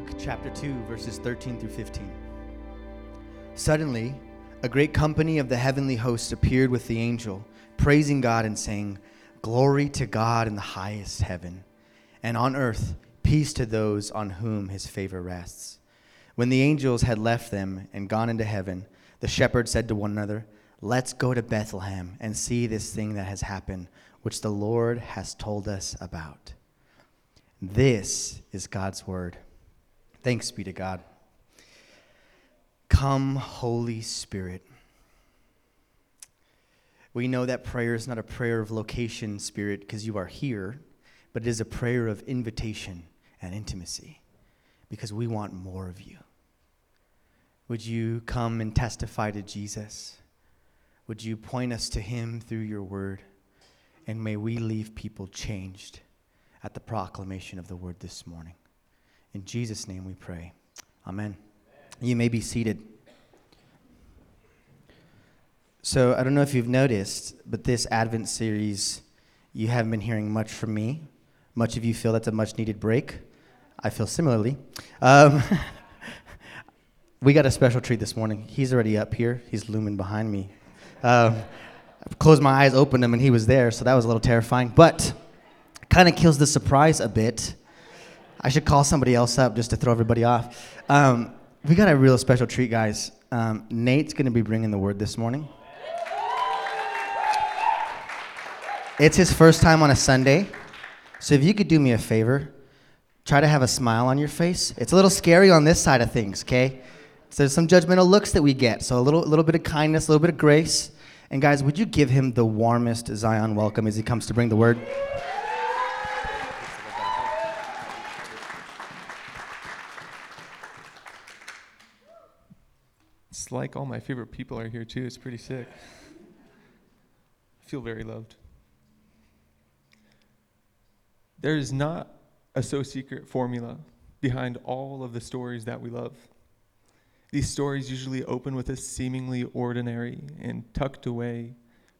Luke chapter 2, verses 13 through 15. Suddenly, a great company of the heavenly hosts appeared with the angel, praising God and saying, Glory to God in the highest heaven, and on earth, peace to those on whom his favor rests. When the angels had left them and gone into heaven, the shepherds said to one another, Let's go to Bethlehem and see this thing that has happened, which the Lord has told us about. This is God's word. Thanks be to God. Come, Holy Spirit. We know that prayer is not a prayer of location, Spirit, because you are here, but it is a prayer of invitation and intimacy because we want more of you. Would you come and testify to Jesus? Would you point us to him through your word? And may we leave people changed at the proclamation of the word this morning. In Jesus' name we pray. Amen. You may be seated. So, I don't know if you've noticed, but this Advent series, you haven't been hearing much from me. Much of you feel that's a much needed break. I feel similarly. Um, we got a special treat this morning. He's already up here, he's looming behind me. Um, I closed my eyes, opened them, and he was there, so that was a little terrifying. But kind of kills the surprise a bit I should call somebody else up just to throw everybody off. Um, we got a real special treat, guys. Um, Nate's going to be bringing the word this morning. It's his first time on a Sunday. So if you could do me a favor, try to have a smile on your face. It's a little scary on this side of things, okay? So there's some judgmental looks that we get. So a little, little bit of kindness, a little bit of grace. And guys, would you give him the warmest Zion welcome as he comes to bring the word? Like all my favorite people are here too. It's pretty sick. I feel very loved. There is not a so secret formula behind all of the stories that we love. These stories usually open with a seemingly ordinary and tucked away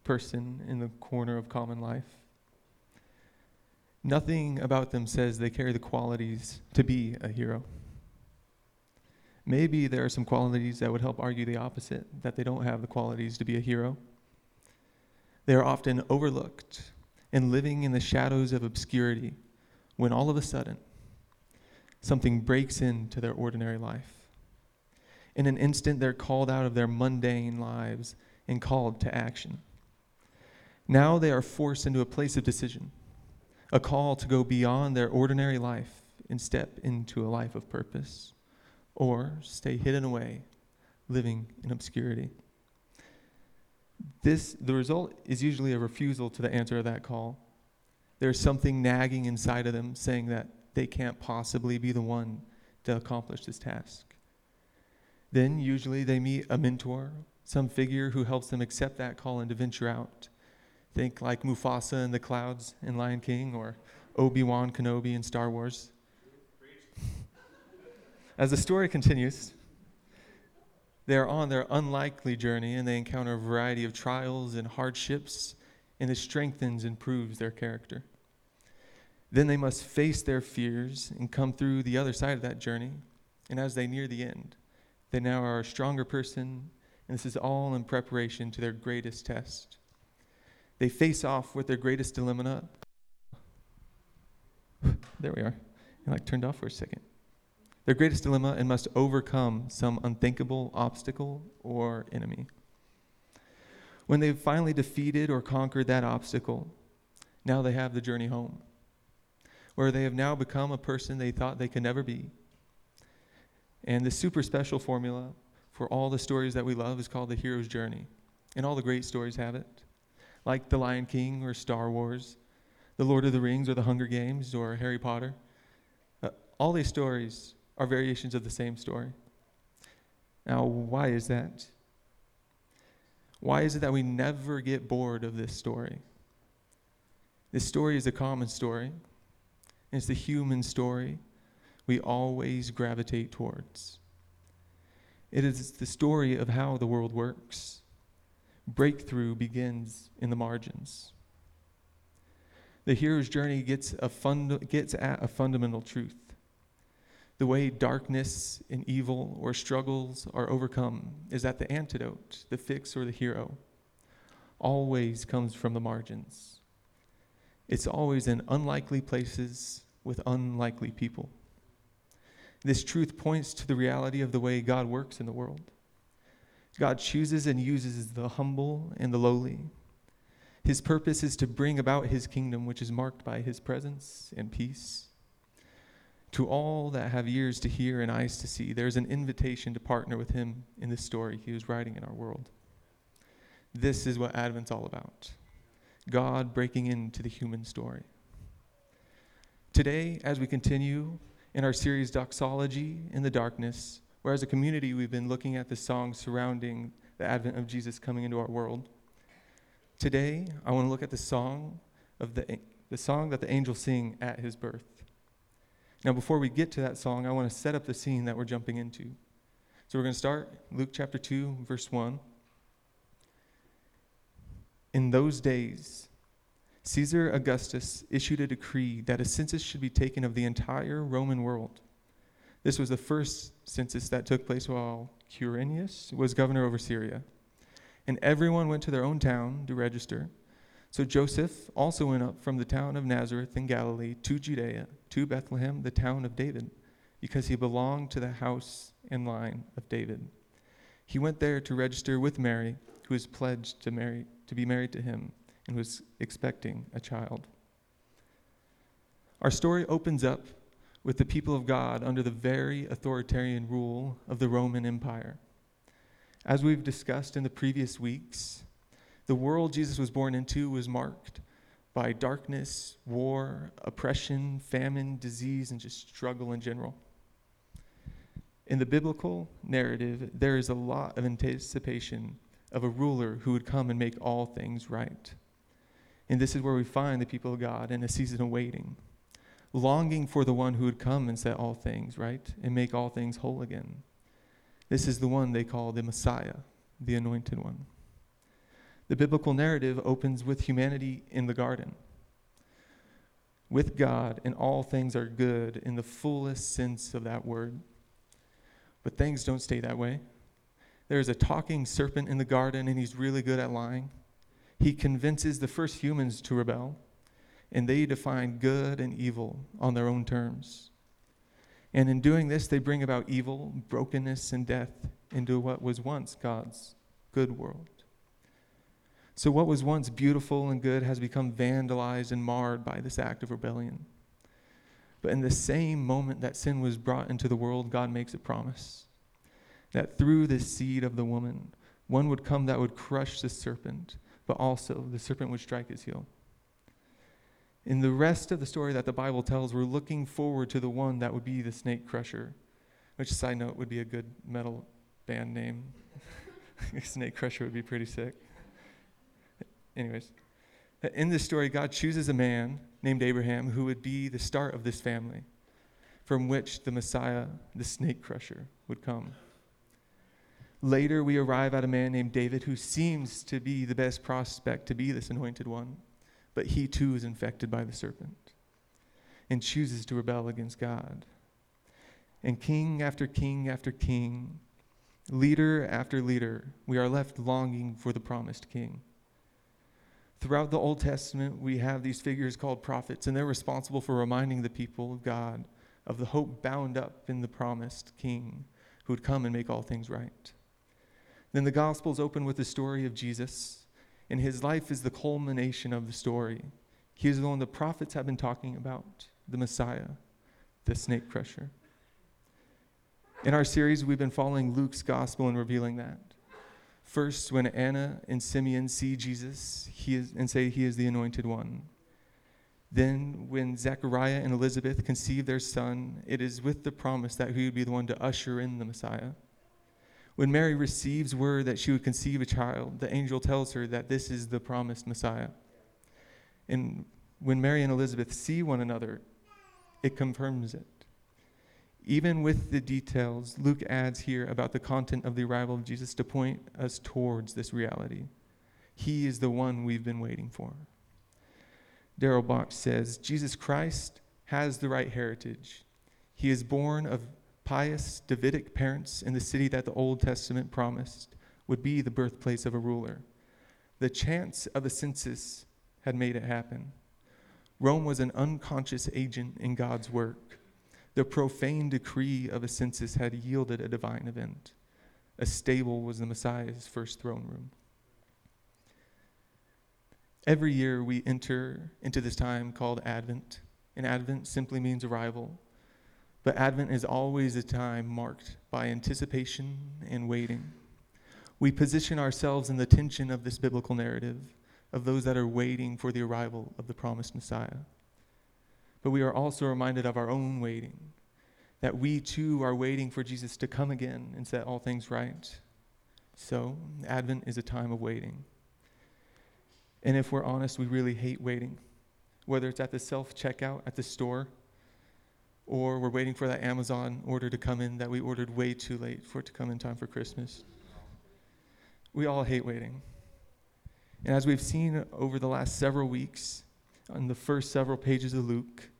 person in the corner of common life. Nothing about them says they carry the qualities to be a hero. Maybe there are some qualities that would help argue the opposite, that they don't have the qualities to be a hero. They are often overlooked and living in the shadows of obscurity when all of a sudden something breaks into their ordinary life. In an instant, they're called out of their mundane lives and called to action. Now they are forced into a place of decision, a call to go beyond their ordinary life and step into a life of purpose or stay hidden away, living in obscurity. This, the result is usually a refusal to the answer of that call. There's something nagging inside of them saying that they can't possibly be the one to accomplish this task. Then, usually, they meet a mentor, some figure who helps them accept that call and to venture out. Think like Mufasa in the clouds in Lion King or Obi Wan Kenobi in Star Wars. As the story continues, they are on their unlikely journey and they encounter a variety of trials and hardships, and it strengthens and proves their character. Then they must face their fears and come through the other side of that journey. And as they near the end, they now are a stronger person, and this is all in preparation to their greatest test. They face off with their greatest dilemma. there we are. I like turned off for a second their greatest dilemma and must overcome some unthinkable obstacle or enemy. When they've finally defeated or conquered that obstacle, now they have the journey home, where they have now become a person they thought they could never be. And the super special formula for all the stories that we love is called the hero's journey. And all the great stories have it, like The Lion King or Star Wars, The Lord of the Rings or The Hunger Games or Harry Potter. Uh, all these stories are variations of the same story. Now, why is that? Why is it that we never get bored of this story? This story is a common story. It's the human story we always gravitate towards. It is the story of how the world works. Breakthrough begins in the margins. The hero's journey gets, a fund, gets at a fundamental truth the way darkness and evil or struggles are overcome is that the antidote, the fix or the hero, always comes from the margins. It's always in unlikely places with unlikely people. This truth points to the reality of the way God works in the world. God chooses and uses the humble and the lowly. His purpose is to bring about his kingdom, which is marked by his presence and peace. To all that have ears to hear and eyes to see, there's an invitation to partner with him in this story he was writing in our world. This is what Advent's all about God breaking into the human story. Today, as we continue in our series Doxology in the Darkness, where as a community we've been looking at the songs surrounding the advent of Jesus coming into our world. Today, I want to look at the song of the, the song that the angels sing at his birth. Now, before we get to that song, I want to set up the scene that we're jumping into. So we're going to start Luke chapter 2, verse 1. In those days, Caesar Augustus issued a decree that a census should be taken of the entire Roman world. This was the first census that took place while Quirinius was governor over Syria. And everyone went to their own town to register. So Joseph also went up from the town of Nazareth in Galilee to Judea, to Bethlehem, the town of David, because he belonged to the house and line of David. He went there to register with Mary, who was pledged to, marry, to be married to him and was expecting a child. Our story opens up with the people of God under the very authoritarian rule of the Roman Empire. As we've discussed in the previous weeks, the world Jesus was born into was marked by darkness, war, oppression, famine, disease, and just struggle in general. In the biblical narrative, there is a lot of anticipation of a ruler who would come and make all things right. And this is where we find the people of God in a season of waiting longing for the one who would come and set all things right and make all things whole again. This is the one they call the Messiah, the anointed one. The biblical narrative opens with humanity in the garden. With God, and all things are good in the fullest sense of that word. But things don't stay that way. There's a talking serpent in the garden, and he's really good at lying. He convinces the first humans to rebel and they define good and evil on their own terms. And in doing this, they bring about evil, brokenness, and death into what was once God's good world. So, what was once beautiful and good has become vandalized and marred by this act of rebellion. But in the same moment that sin was brought into the world, God makes a promise that through the seed of the woman, one would come that would crush the serpent, but also the serpent would strike his heel. In the rest of the story that the Bible tells, we're looking forward to the one that would be the snake crusher, which, side note, would be a good metal band name. snake crusher would be pretty sick. Anyways, in this story, God chooses a man named Abraham who would be the start of this family from which the Messiah, the snake crusher, would come. Later, we arrive at a man named David who seems to be the best prospect to be this anointed one but he too is infected by the serpent and chooses to rebel against God. And king after king after king, leader after leader, we are left longing for the promised king. Throughout the Old Testament, we have these figures called prophets, and they're responsible for reminding the people of God of the hope bound up in the promised king who would come and make all things right. Then the Gospels open with the story of Jesus and his life is the culmination of the story. He is the one the prophets have been talking about, the Messiah, the snake crusher. In our series, we've been following Luke's gospel and revealing that. First, when Anna and Simeon see Jesus he is, and say he is the anointed one. Then, when Zechariah and Elizabeth conceive their son, it is with the promise that he would be the one to usher in the Messiah. When Mary receives word that she would conceive a child, the angel tells her that this is the promised Messiah. And when Mary and Elizabeth see one another, it confirms it. Even with the details, Luke adds here about the content of the arrival of Jesus to point us towards this reality. He is the one we've been waiting for. Darrell Bock says Jesus Christ has the right heritage. He is born of pious Davidic parents in the city that the Old Testament promised would be the birthplace of a ruler. The chance of a census had made it happen. Rome was an unconscious agent in God's work. The profane decree of a census had yielded a divine event. A stable was the Messiah's first throne room. Every year we enter into this time called Advent, and Advent simply means arrival. But Advent is always a time marked by anticipation and waiting. We position ourselves in the tension of this biblical narrative of those that are waiting for the arrival of the promised Messiah. But we are also reminded of our own waiting, that we too are waiting for Jesus to come again and set all things right. So, Advent is a time of waiting. And if we're honest, we really hate waiting, whether it's at the self checkout at the store or we're waiting for that Amazon order to come in that we ordered way too late for it to come in time for Christmas. We all hate waiting. And as we've seen over the last several weeks, on the first several pages of Luke,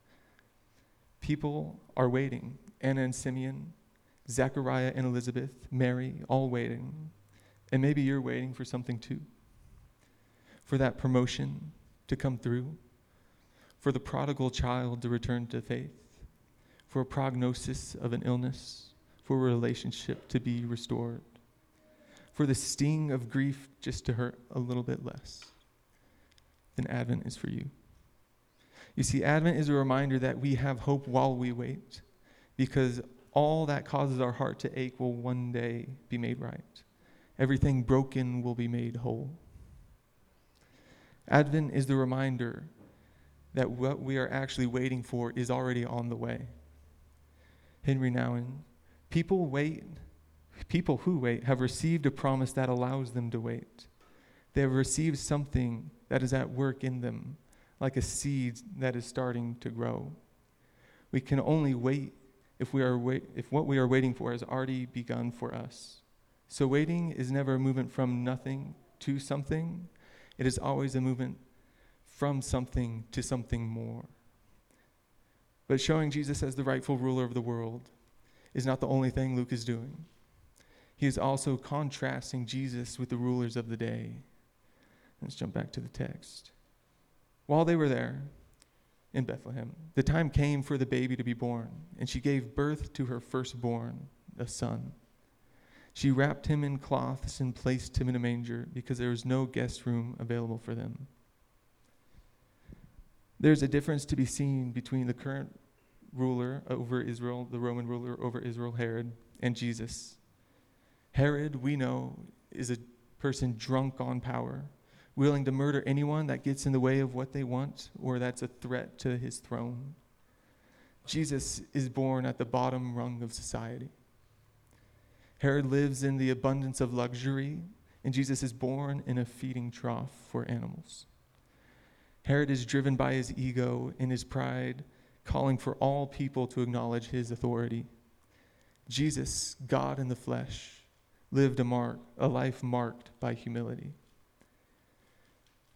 people are waiting. Anna and Simeon, Zechariah and Elizabeth, Mary, all waiting. And maybe you're waiting for something too. For that promotion to come through, for the prodigal child to return to faith, for a prognosis of an illness, for a relationship to be restored for the sting of grief just to hurt a little bit less, then Advent is for you. You see, Advent is a reminder that we have hope while we wait, because all that causes our heart to ache will one day be made right. Everything broken will be made whole. Advent is the reminder that what we are actually waiting for is already on the way. Henri Nouwen, people wait people who wait have received a promise that allows them to wait. They have received something that is at work in them, like a seed that is starting to grow. We can only wait if, we are wait, if what we are waiting for has already begun for us. So, waiting is never a movement from nothing to something, it is always a movement from something to something more. But showing Jesus as the rightful ruler of the world is not the only thing Luke is doing he is also contrasting Jesus with the rulers of the day. Let's jump back to the text. While they were there in Bethlehem, the time came for the baby to be born, and she gave birth to her firstborn, a son. She wrapped him in cloths and placed him in a manger because there was no guest room available for them. There's a difference to be seen between the current ruler over Israel, the Roman ruler over Israel, Herod, and Jesus. Herod, we know, is a person drunk on power, willing to murder anyone that gets in the way of what they want or that's a threat to his throne. Jesus is born at the bottom rung of society. Herod lives in the abundance of luxury, and Jesus is born in a feeding trough for animals. Herod is driven by his ego and his pride, calling for all people to acknowledge his authority. Jesus, God in the flesh, lived a, mark, a life marked by humility.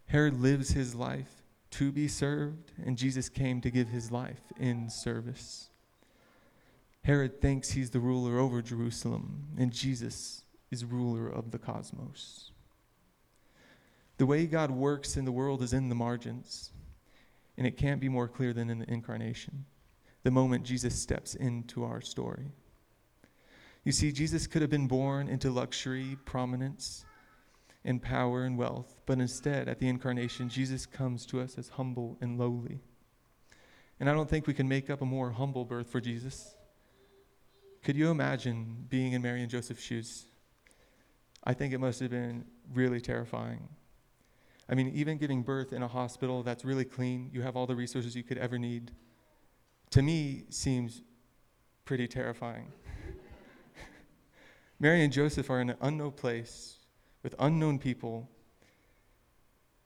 Herod lives his life to be served, and Jesus came to give his life in service. Herod thinks he's the ruler over Jerusalem, and Jesus is ruler of the cosmos. The way God works in the world is in the margins, and it can't be more clear than in the incarnation, the moment Jesus steps into our story. You see, Jesus could have been born into luxury, prominence, and power and wealth, but instead, at the incarnation, Jesus comes to us as humble and lowly. And I don't think we can make up a more humble birth for Jesus. Could you imagine being in Mary and Joseph's shoes? I think it must have been really terrifying. I mean, even giving birth in a hospital that's really clean, you have all the resources you could ever need, to me seems pretty terrifying. Mary and Joseph are in an unknown place with unknown people,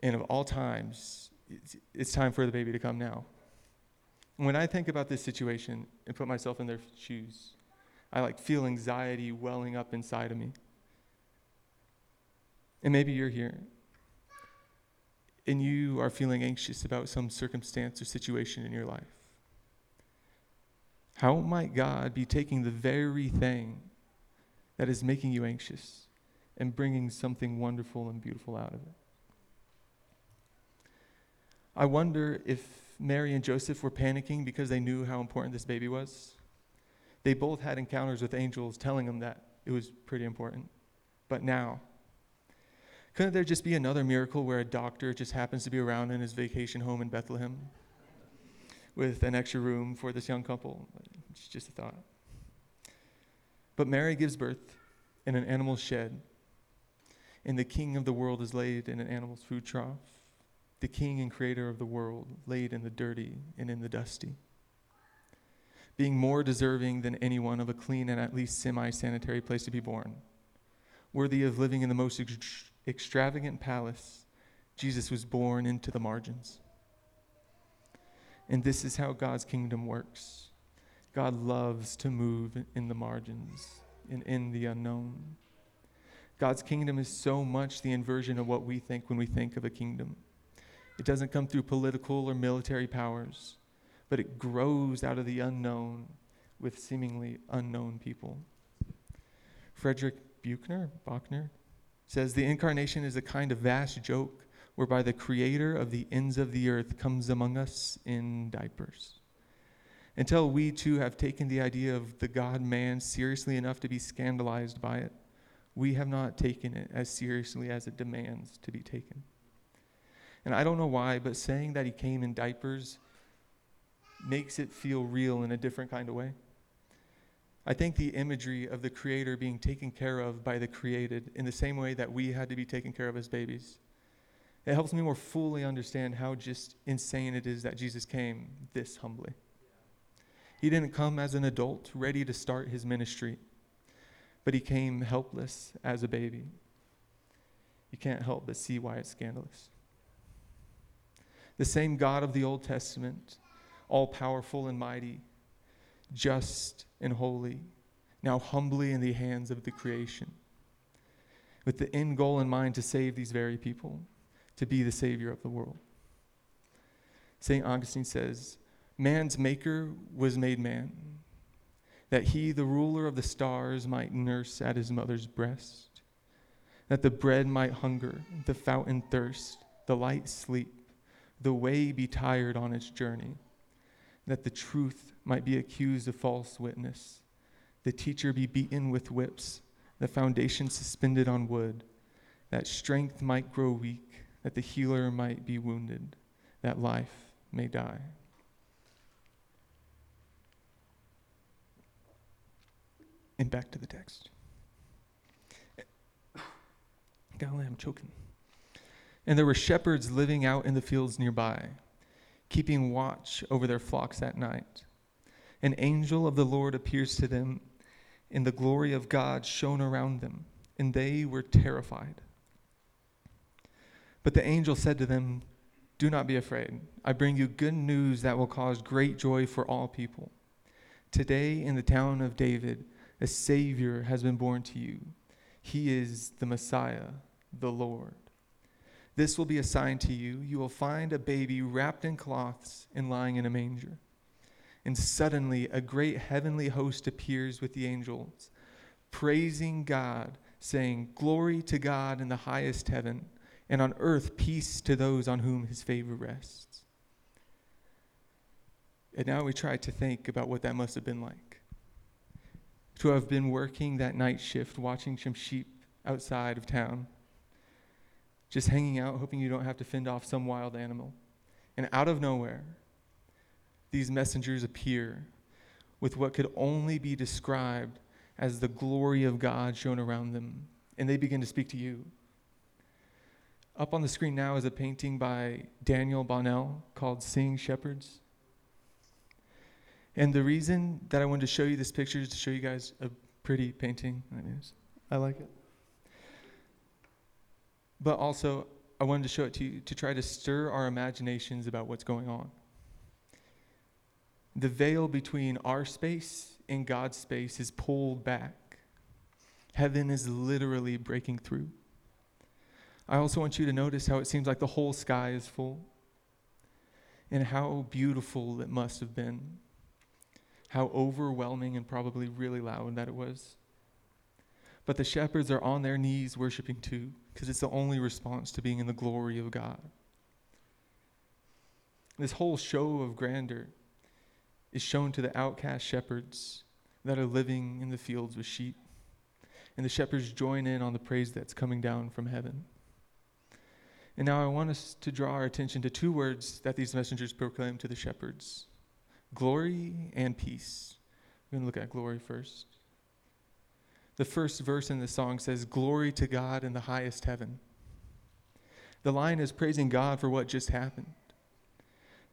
and of all times, it's, it's time for the baby to come now. When I think about this situation and put myself in their shoes, I like feel anxiety welling up inside of me. And maybe you're here and you are feeling anxious about some circumstance or situation in your life. How might God be taking the very thing that is making you anxious and bringing something wonderful and beautiful out of it? I wonder if Mary and Joseph were panicking because they knew how important this baby was. They both had encounters with angels telling them that it was pretty important. But now, couldn't there just be another miracle where a doctor just happens to be around in his vacation home in Bethlehem with an extra room for this young couple? It's just a thought. But Mary gives birth in an animal shed, and the king of the world is laid in an animal's food trough the king and creator of the world, laid in the dirty and in the dusty. Being more deserving than anyone of a clean and at least semi sanitary place to be born, worthy of living in the most ex- extravagant palace, Jesus was born into the margins. And this is how God's kingdom works. God loves to move in the margins and in the unknown. God's kingdom is so much the inversion of what we think when we think of a kingdom. It doesn't come through political or military powers, but it grows out of the unknown with seemingly unknown people. Frederick Buechner, Bachner says the incarnation is a kind of vast joke whereby the creator of the ends of the earth comes among us in diapers. Until we too have taken the idea of the God man seriously enough to be scandalized by it, we have not taken it as seriously as it demands to be taken. And I don't know why, but saying that he came in diapers makes it feel real in a different kind of way. I think the imagery of the Creator being taken care of by the created in the same way that we had to be taken care of as babies. It helps me more fully understand how just insane it is that Jesus came this humbly. He didn't come as an adult ready to start his ministry, but he came helpless as a baby. You can't help but see why it's scandalous the same God of the Old Testament, all powerful and mighty, just and holy, now humbly in the hands of the creation, with the end goal in mind to save these very people, to be the Savior of the world. St. Augustine says, Man's maker was made man, that he, the ruler of the stars, might nurse at his mother's breast, that the bread might hunger, the fountain thirst, the light sleep the way be tired on its journey, that the truth might be accused of false witness, the teacher be beaten with whips, the foundation suspended on wood, that strength might grow weak, that the healer might be wounded, that life may die. And back to the text. Golly, I'm choking. And there were shepherds living out in the fields nearby, keeping watch over their flocks at night. An angel of the Lord appears to them, and the glory of God shone around them, and they were terrified. But the angel said to them, Do not be afraid. I bring you good news that will cause great joy for all people. Today, in the town of David, a Savior has been born to you. He is the Messiah, the Lord. This will be a sign to you. You will find a baby wrapped in cloths and lying in a manger. And suddenly a great heavenly host appears with the angels, praising God, saying, Glory to God in the highest heaven, and on earth peace to those on whom his favor rests. And now we try to think about what that must have been like. To have been working that night shift, watching some sheep outside of town just hanging out, hoping you don't have to fend off some wild animal. And out of nowhere, these messengers appear with what could only be described as the glory of God shone around them, and they begin to speak to you. Up on the screen now is a painting by Daniel Bonnell called Seeing Shepherds. And the reason that I wanted to show you this picture is to show you guys a pretty painting. I like it. But also, I wanted to show it to you to try to stir our imaginations about what's going on. The veil between our space and God's space is pulled back. Heaven is literally breaking through. I also want you to notice how it seems like the whole sky is full and how beautiful it must have been. How overwhelming and probably really loud that it was. But the shepherds are on their knees worshiping too, because it's the only response to being in the glory of God. This whole show of grandeur is shown to the outcast shepherds that are living in the fields with sheep. And the shepherds join in on the praise that's coming down from heaven. And now I want us to draw our attention to two words that these messengers proclaim to the shepherds glory and peace. We're going to look at glory first. The first verse in the song says, Glory to God in the highest heaven. The line is praising God for what just happened.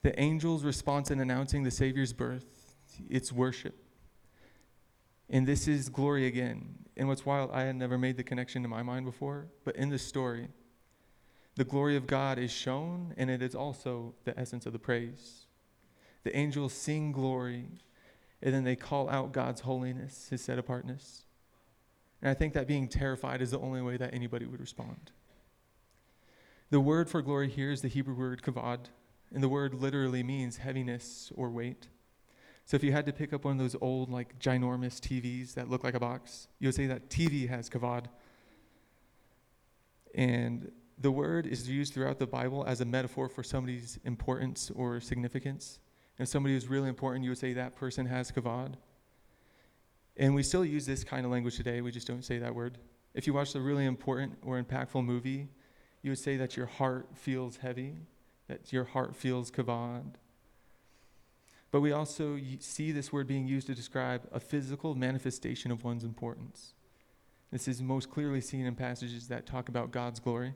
The angel's response in announcing the Savior's birth, it's worship. And this is glory again. And what's wild, I had never made the connection in my mind before, but in this story, the glory of God is shown, and it is also the essence of the praise. The angels sing glory, and then they call out God's holiness, his set apartness. And I think that being terrified is the only way that anybody would respond. The word for glory here is the Hebrew word kavod, and the word literally means heaviness or weight. So if you had to pick up one of those old, like ginormous TVs that look like a box, you would say that TV has kavod. And the word is used throughout the Bible as a metaphor for somebody's importance or significance. And if somebody is really important, you would say that person has kavod. And we still use this kind of language today, we just don't say that word. If you watch a really important or impactful movie, you would say that your heart feels heavy, that your heart feels kavod. But we also see this word being used to describe a physical manifestation of one's importance. This is most clearly seen in passages that talk about God's glory.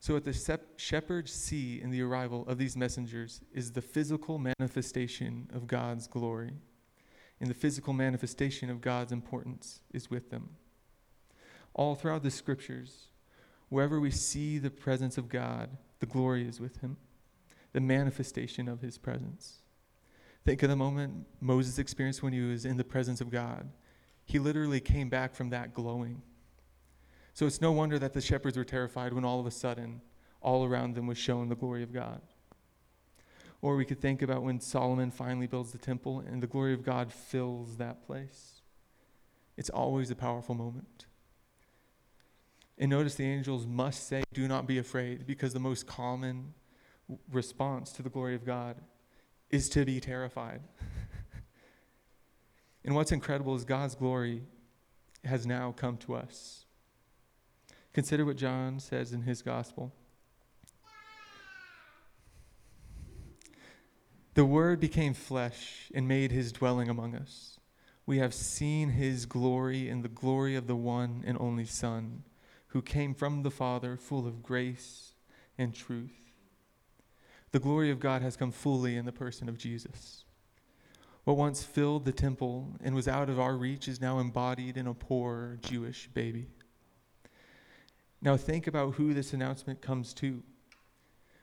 So, what the sep- shepherds see in the arrival of these messengers is the physical manifestation of God's glory. And the physical manifestation of God's importance is with them. All throughout the scriptures, wherever we see the presence of God, the glory is with him, the manifestation of his presence. Think of the moment Moses experienced when he was in the presence of God. He literally came back from that glowing. So it's no wonder that the shepherds were terrified when all of a sudden, all around them was shown the glory of God. Or we could think about when Solomon finally builds the temple and the glory of God fills that place. It's always a powerful moment. And notice the angels must say, Do not be afraid, because the most common response to the glory of God is to be terrified. and what's incredible is God's glory has now come to us. Consider what John says in his gospel. The Word became flesh and made his dwelling among us. We have seen his glory in the glory of the one and only Son, who came from the Father, full of grace and truth. The glory of God has come fully in the person of Jesus. What once filled the temple and was out of our reach is now embodied in a poor Jewish baby. Now think about who this announcement comes to.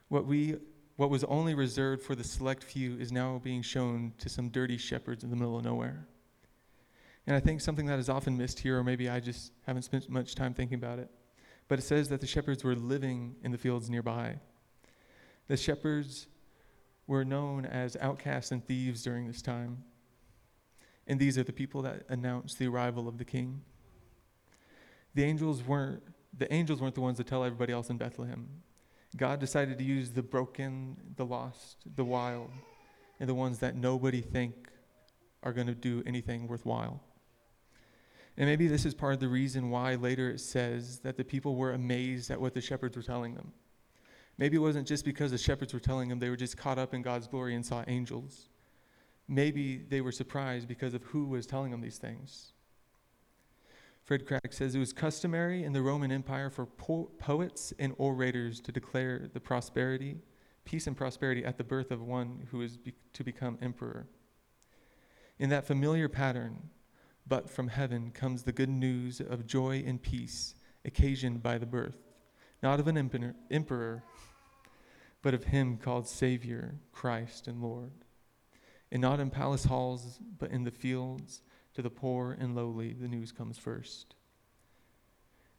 What we what was only reserved for the select few is now being shown to some dirty shepherds in the middle of nowhere. And I think something that is often missed here, or maybe I just haven't spent much time thinking about it, but it says that the shepherds were living in the fields nearby. The shepherds were known as outcasts and thieves during this time. And these are the people that announced the arrival of the king. The angels weren't the angels weren't the ones to tell everybody else in Bethlehem. God decided to use the broken, the lost, the wild, and the ones that nobody think are going to do anything worthwhile. And maybe this is part of the reason why later it says that the people were amazed at what the shepherds were telling them. Maybe it wasn't just because the shepherds were telling them they were just caught up in God's glory and saw angels. Maybe they were surprised because of who was telling them these things. Fred Craddock says it was customary in the Roman Empire for po- poets and orators to declare the prosperity, peace and prosperity at the birth of one who is be- to become emperor. In that familiar pattern, but from heaven comes the good news of joy and peace occasioned by the birth, not of an emperor, but of him called Savior, Christ, and Lord. And not in palace halls, but in the fields to the poor and lowly, the news comes first.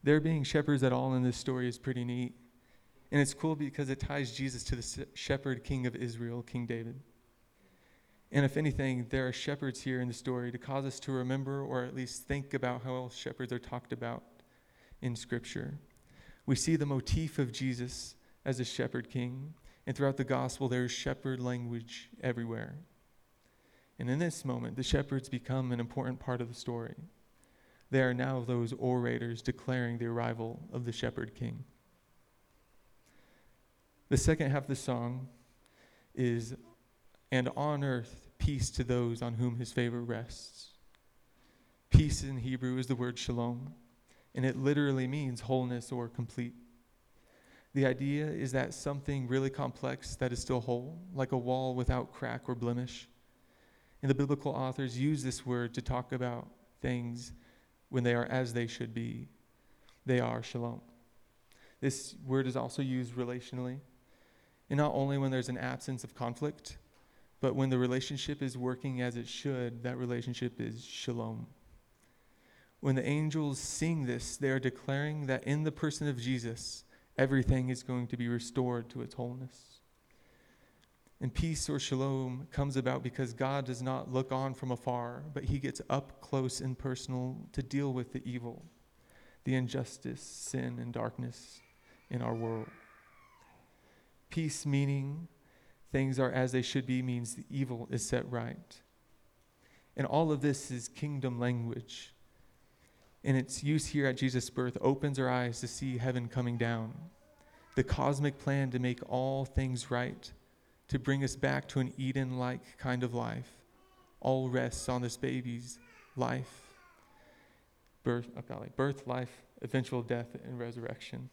There being shepherds at all in this story is pretty neat. And it's cool because it ties Jesus to the shepherd king of Israel, King David. And if anything, there are shepherds here in the story to cause us to remember or at least think about how else shepherds are talked about in Scripture. We see the motif of Jesus as a shepherd king, and throughout the gospel, there is shepherd language everywhere. And in this moment, the shepherds become an important part of the story. They are now those orators declaring the arrival of the shepherd king. The second half of the song is, And on earth, peace to those on whom his favor rests. Peace in Hebrew is the word shalom, and it literally means wholeness or complete. The idea is that something really complex that is still whole, like a wall without crack or blemish. And the biblical authors use this word to talk about things when they are as they should be. They are shalom. This word is also used relationally, and not only when there's an absence of conflict, but when the relationship is working as it should, that relationship is shalom. When the angels sing this, they are declaring that in the person of Jesus, everything is going to be restored to its wholeness. And peace or shalom comes about because God does not look on from afar, but he gets up close and personal to deal with the evil, the injustice, sin, and darkness in our world. Peace meaning things are as they should be means the evil is set right. And all of this is kingdom language. And its use here at Jesus' birth opens our eyes to see heaven coming down. The cosmic plan to make all things right to bring us back to an Eden like kind of life. All rests on this baby's life birth, uh, oh golly, birth, life, eventual death, and resurrection.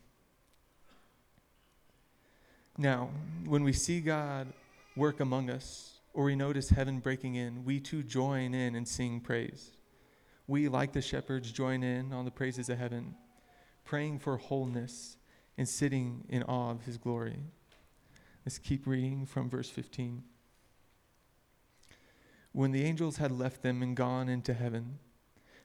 Now, when we see God work among us, or we notice heaven breaking in, we too join in and sing praise. We, like the shepherds, join in on the praises of heaven, praying for wholeness and sitting in awe of his glory. Let's keep reading from verse 15. When the angels had left them and gone into heaven,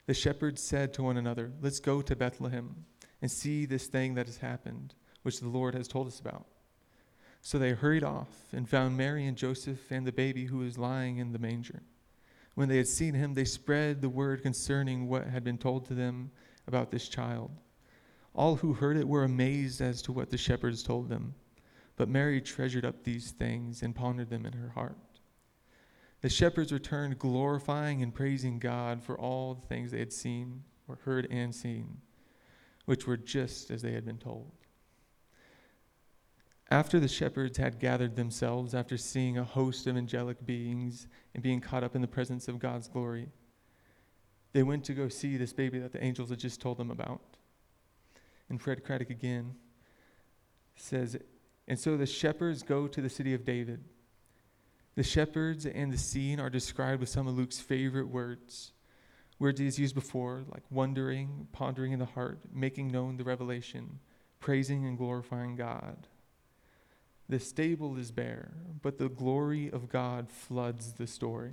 the shepherds said to one another, Let's go to Bethlehem and see this thing that has happened, which the Lord has told us about. So they hurried off and found Mary and Joseph and the baby who was lying in the manger. When they had seen him, they spread the word concerning what had been told to them about this child. All who heard it were amazed as to what the shepherds told them. But Mary treasured up these things and pondered them in her heart. The shepherds returned, glorifying and praising God for all the things they had seen, or heard and seen, which were just as they had been told. After the shepherds had gathered themselves, after seeing a host of angelic beings and being caught up in the presence of God's glory, they went to go see this baby that the angels had just told them about. And Fred Craddock again says, and so the shepherds go to the city of David. The shepherds and the scene are described with some of Luke's favorite words. Words he's used before, like wondering, pondering in the heart, making known the revelation, praising and glorifying God. The stable is bare, but the glory of God floods the story.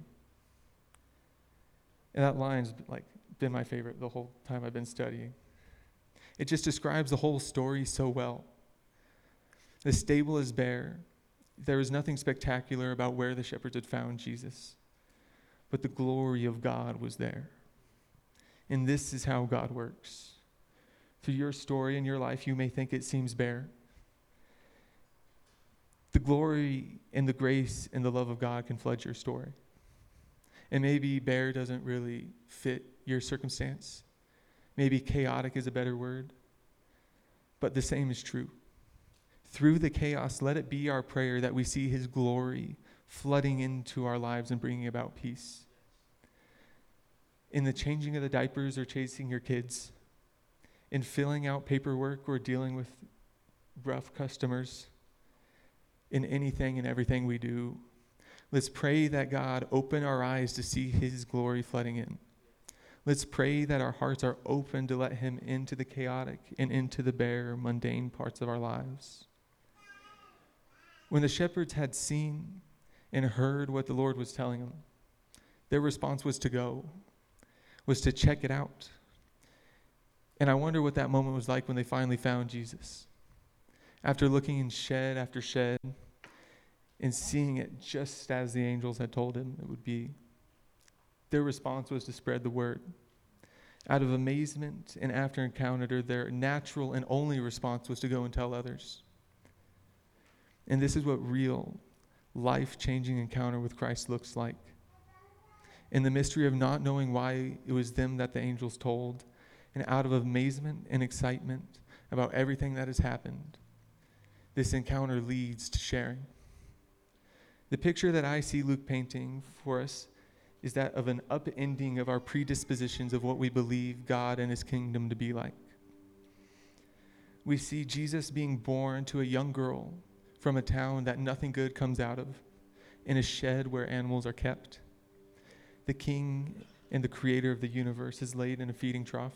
And that line's like been my favorite the whole time I've been studying. It just describes the whole story so well. The stable is bare. There was nothing spectacular about where the shepherds had found Jesus, but the glory of God was there. And this is how God works. Through your story and your life, you may think it seems bare. The glory and the grace and the love of God can flood your story. And maybe bare doesn't really fit your circumstance. Maybe chaotic is a better word. But the same is true. Through the chaos, let it be our prayer that we see His glory flooding into our lives and bringing about peace. In the changing of the diapers or chasing your kids, in filling out paperwork or dealing with rough customers, in anything and everything we do, let's pray that God open our eyes to see His glory flooding in. Let's pray that our hearts are open to let Him into the chaotic and into the bare, mundane parts of our lives. When the shepherds had seen and heard what the Lord was telling them, their response was to go, was to check it out. And I wonder what that moment was like when they finally found Jesus. After looking in shed after shed, and seeing it just as the angels had told him it would be. Their response was to spread the word. Out of amazement and after encounter, their natural and only response was to go and tell others. And this is what real, life changing encounter with Christ looks like. In the mystery of not knowing why it was them that the angels told, and out of amazement and excitement about everything that has happened, this encounter leads to sharing. The picture that I see Luke painting for us is that of an upending of our predispositions of what we believe God and his kingdom to be like. We see Jesus being born to a young girl from a town that nothing good comes out of, in a shed where animals are kept. The king and the creator of the universe is laid in a feeding trough.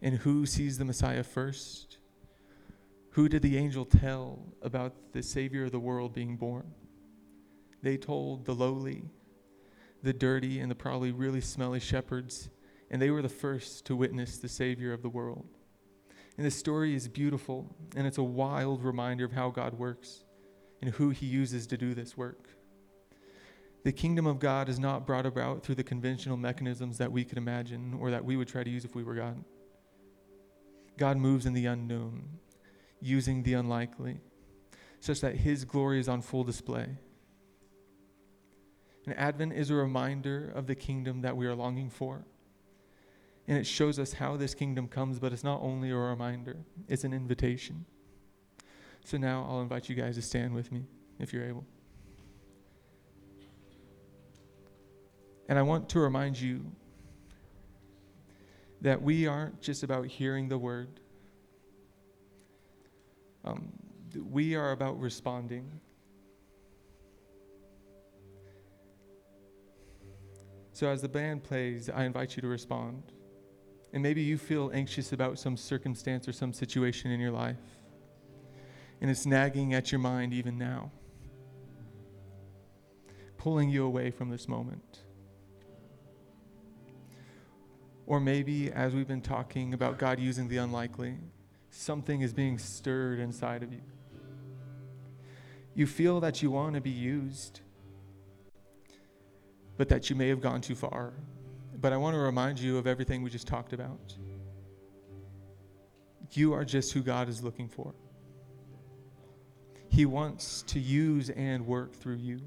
And who sees the Messiah first? Who did the angel tell about the Savior of the world being born? They told the lowly, the dirty, and the probably really smelly shepherds, and they were the first to witness the Savior of the world. And this story is beautiful, and it's a wild reminder of how God works and who He uses to do this work. The kingdom of God is not brought about through the conventional mechanisms that we could imagine or that we would try to use if we were God. God moves in the unknown, using the unlikely, such that His glory is on full display. And Advent is a reminder of the kingdom that we are longing for. And it shows us how this kingdom comes, but it's not only a reminder, it's an invitation. So now I'll invite you guys to stand with me if you're able. And I want to remind you that we aren't just about hearing the word, um, we are about responding. So, as the band plays, I invite you to respond. And maybe you feel anxious about some circumstance or some situation in your life, and it's nagging at your mind even now, pulling you away from this moment. Or maybe, as we've been talking about God using the unlikely, something is being stirred inside of you. You feel that you want to be used, but that you may have gone too far. But I want to remind you of everything we just talked about. You are just who God is looking for. He wants to use and work through you.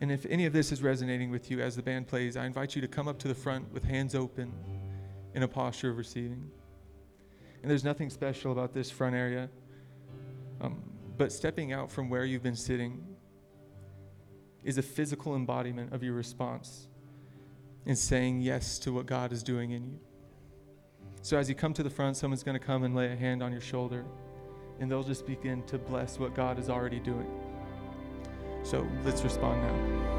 And if any of this is resonating with you as the band plays, I invite you to come up to the front with hands open in a posture of receiving. And there's nothing special about this front area, um, but stepping out from where you've been sitting is a physical embodiment of your response in saying yes to what God is doing in you. So as you come to the front, someone's going to come and lay a hand on your shoulder, and they'll just begin to bless what God is already doing. So let's respond now.